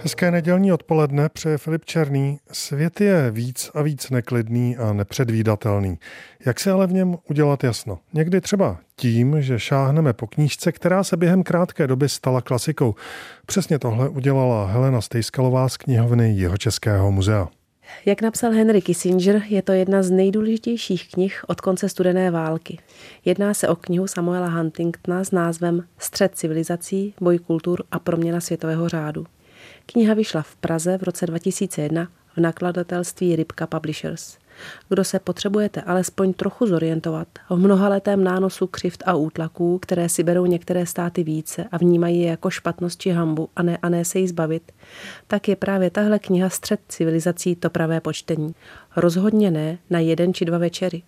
Hezké nedělní odpoledne přeje Filip Černý. Svět je víc a víc neklidný a nepředvídatelný. Jak se ale v něm udělat jasno? Někdy třeba tím, že šáhneme po knížce, která se během krátké doby stala klasikou. Přesně tohle udělala Helena Stejskalová z knihovny Jihočeského muzea. Jak napsal Henry Kissinger, je to jedna z nejdůležitějších knih od konce studené války. Jedná se o knihu Samuela Huntingtona s názvem Střed civilizací, boj kultur a proměna světového řádu. Kniha vyšla v Praze v roce 2001 v nakladatelství Rybka Publishers. Kdo se potřebujete alespoň trochu zorientovat v mnohaletém nánosu křivt a útlaků, které si berou některé státy více a vnímají je jako špatnost či hambu a ne, a ne se jí zbavit, tak je právě tahle kniha Střed civilizací to pravé počtení. Rozhodně ne na jeden či dva večery.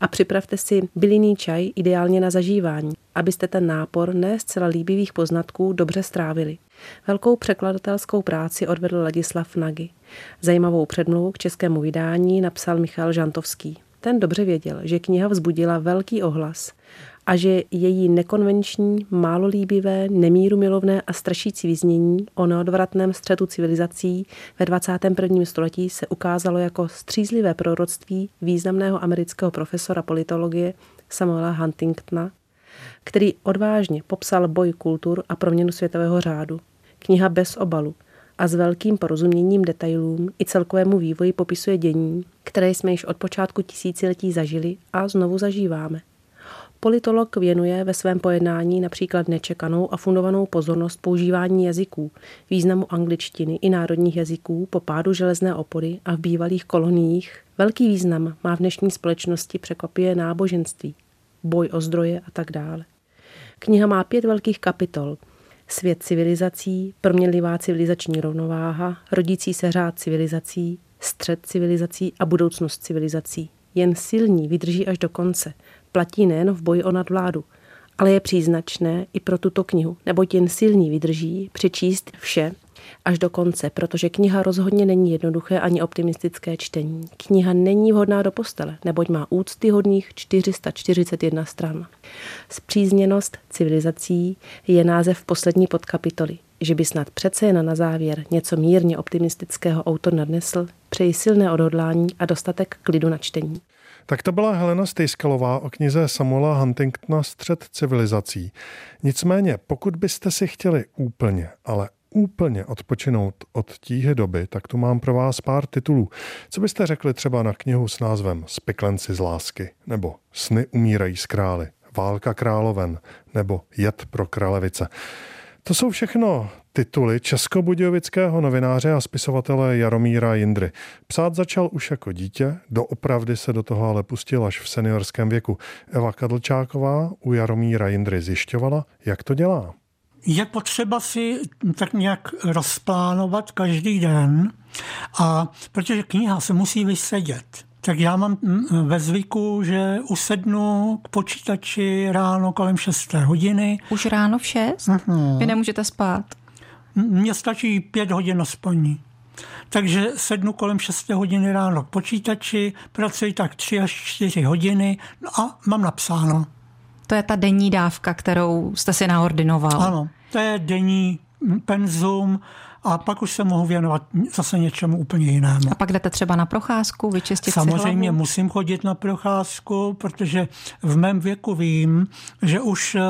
A připravte si bylinný čaj ideálně na zažívání, abyste ten nápor ne zcela líbivých poznatků dobře strávili. Velkou překladatelskou práci odvedl Ladislav Nagy. Zajímavou předmluvu k českému vydání napsal Michal Žantovský. Ten dobře věděl, že kniha vzbudila velký ohlas a že její nekonvenční, málo líbivé, nemíru milovné a strašící vyznění o neodvratném střetu civilizací ve 21. století se ukázalo jako střízlivé proroctví významného amerického profesora politologie Samuela Huntingtona, který odvážně popsal boj kultur a proměnu světového řádu. Kniha bez obalu a s velkým porozuměním detailům i celkovému vývoji popisuje dění, které jsme již od počátku tisíciletí zažili a znovu zažíváme. Politolog věnuje ve svém pojednání například nečekanou a fundovanou pozornost používání jazyků, významu angličtiny i národních jazyků po pádu železné opory a v bývalých koloniích. Velký význam má v dnešní společnosti překvapuje náboženství, boj o zdroje a tak dále. Kniha má pět velkých kapitol. Svět civilizací, proměnlivá civilizační rovnováha, rodící se řád civilizací, střed civilizací a budoucnost civilizací. Jen silní vydrží až do konce. Platí nejen v boji o nadvládu, ale je příznačné i pro tuto knihu, neboť jen silní vydrží přečíst vše, až do konce, protože kniha rozhodně není jednoduché ani optimistické čtení. Kniha není vhodná do postele, neboť má úctyhodných 441 stran. Zpřízněnost civilizací je název poslední podkapitoly. Že by snad přece jen na závěr něco mírně optimistického autor nadnesl, přeji silné odhodlání a dostatek klidu na čtení. Tak to byla Helena Stejskalová o knize Samuela Huntingtona Střed civilizací. Nicméně, pokud byste si chtěli úplně, ale úplně odpočinout od tíhy doby, tak tu mám pro vás pár titulů. Co byste řekli třeba na knihu s názvem Spiklenci z lásky, nebo Sny umírají z krály, Válka královen, nebo Jed pro kralevice. To jsou všechno tituly českobudějovického novináře a spisovatele Jaromíra Jindry. Psát začal už jako dítě, doopravdy se do toho ale pustil až v seniorském věku. Eva Kadlčáková u Jaromíra Jindry zjišťovala, jak to dělá je potřeba si tak nějak rozplánovat každý den, a protože kniha se musí vysedět. Tak já mám mm, ve zvyku, že usednu k počítači ráno kolem 6 hodiny. Už ráno v 6? Mm-hmm. Vy nemůžete spát? Mně stačí 5 hodin na spaní. Takže sednu kolem 6 hodiny ráno k počítači, pracuji tak 3 až 4 hodiny no a mám napsáno. To je ta denní dávka, kterou jste si naordinoval. Ano, to je denní penzum a pak už se mohu věnovat zase něčemu úplně jinému. A pak jdete třeba na procházku, vyčistit Samozřejmě si musím chodit na procházku, protože v mém věku vím, že už eh,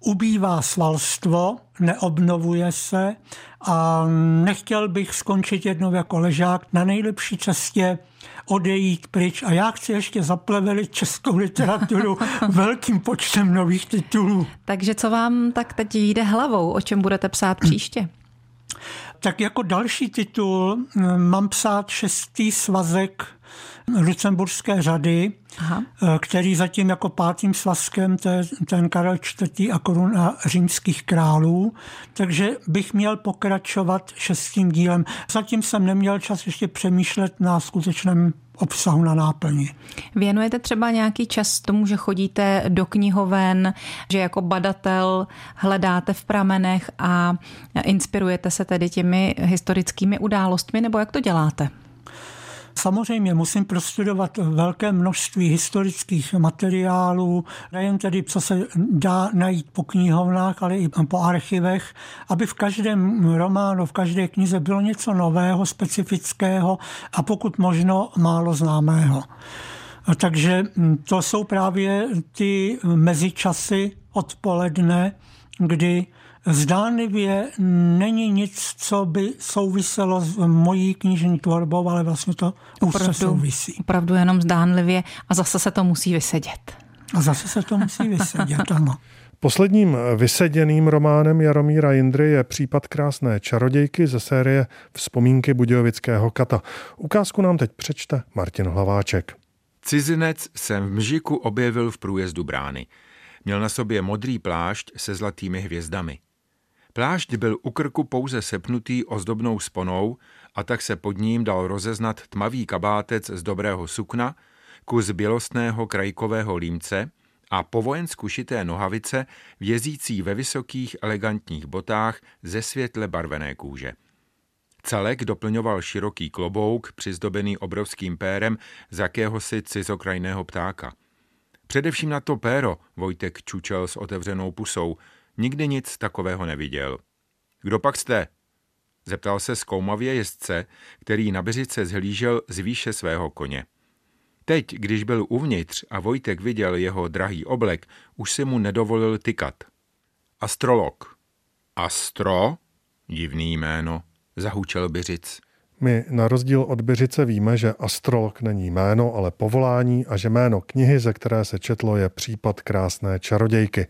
ubývá svalstvo, neobnovuje se a nechtěl bych skončit jednou jako ležák na nejlepší cestě odejít pryč. A já chci ještě zaplevelit českou literaturu velkým počtem nových titulů. Takže co vám tak teď jde hlavou, o čem budete psát příště? Tak jako další titul hm, mám psát šestý svazek lucemburské řady, Aha. Eh, který zatím jako pátým svazkem je ten Karel IV. a koruna římských králů, takže bych měl pokračovat šestým dílem. Zatím jsem neměl čas ještě přemýšlet na skutečném obsahu na náplni. Věnujete třeba nějaký čas tomu, že chodíte do knihoven, že jako badatel hledáte v pramenech a inspirujete se tedy těmi historickými událostmi, nebo jak to děláte? Samozřejmě musím prostudovat velké množství historických materiálů, nejen tedy, co se dá najít po knihovnách, ale i po archivech, aby v každém románu, v každé knize bylo něco nového, specifického a pokud možno málo známého. Takže to jsou právě ty mezičasy odpoledne, kdy zdánlivě není nic, co by souviselo s mojí knižní tvorbou, ale vlastně to už souvisí. Opravdu jenom zdánlivě a zase se to musí vysedět. A zase se to musí vysedět, ano. Posledním vyseděným románem Jaromíra Jindry je případ krásné čarodějky ze série Vzpomínky Budějovického kata. Ukázku nám teď přečte Martin Hlaváček. Cizinec jsem v Mžiku objevil v průjezdu brány. Měl na sobě modrý plášť se zlatými hvězdami. Plášť byl u krku pouze sepnutý ozdobnou sponou a tak se pod ním dal rozeznat tmavý kabátec z dobrého sukna, kus bělostného krajkového límce a po vojensku šité nohavice vězící ve vysokých elegantních botách ze světle barvené kůže. Celek doplňoval široký klobouk, přizdobený obrovským pérem z jakéhosi cizokrajného ptáka. Především na to péro Vojtek čučel s otevřenou pusou – Nikdy nic takového neviděl. Kdo pak jste? Zeptal se zkoumavě jezdce, který na beřice zhlížel z výše svého koně. Teď, když byl uvnitř a Vojtek viděl jeho drahý oblek, už si mu nedovolil tykat. Astrolog. Astro? Divný jméno, zahučel Byřic. My na rozdíl od Byřice víme, že astrolog není jméno, ale povolání a že jméno knihy, ze které se četlo, je případ krásné čarodějky.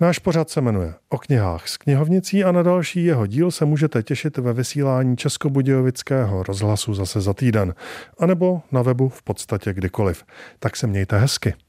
Náš pořad se jmenuje O knihách s knihovnicí a na další jeho díl se můžete těšit ve vysílání Českobudějovického rozhlasu zase za týden, anebo na webu v podstatě kdykoliv. Tak se mějte hezky.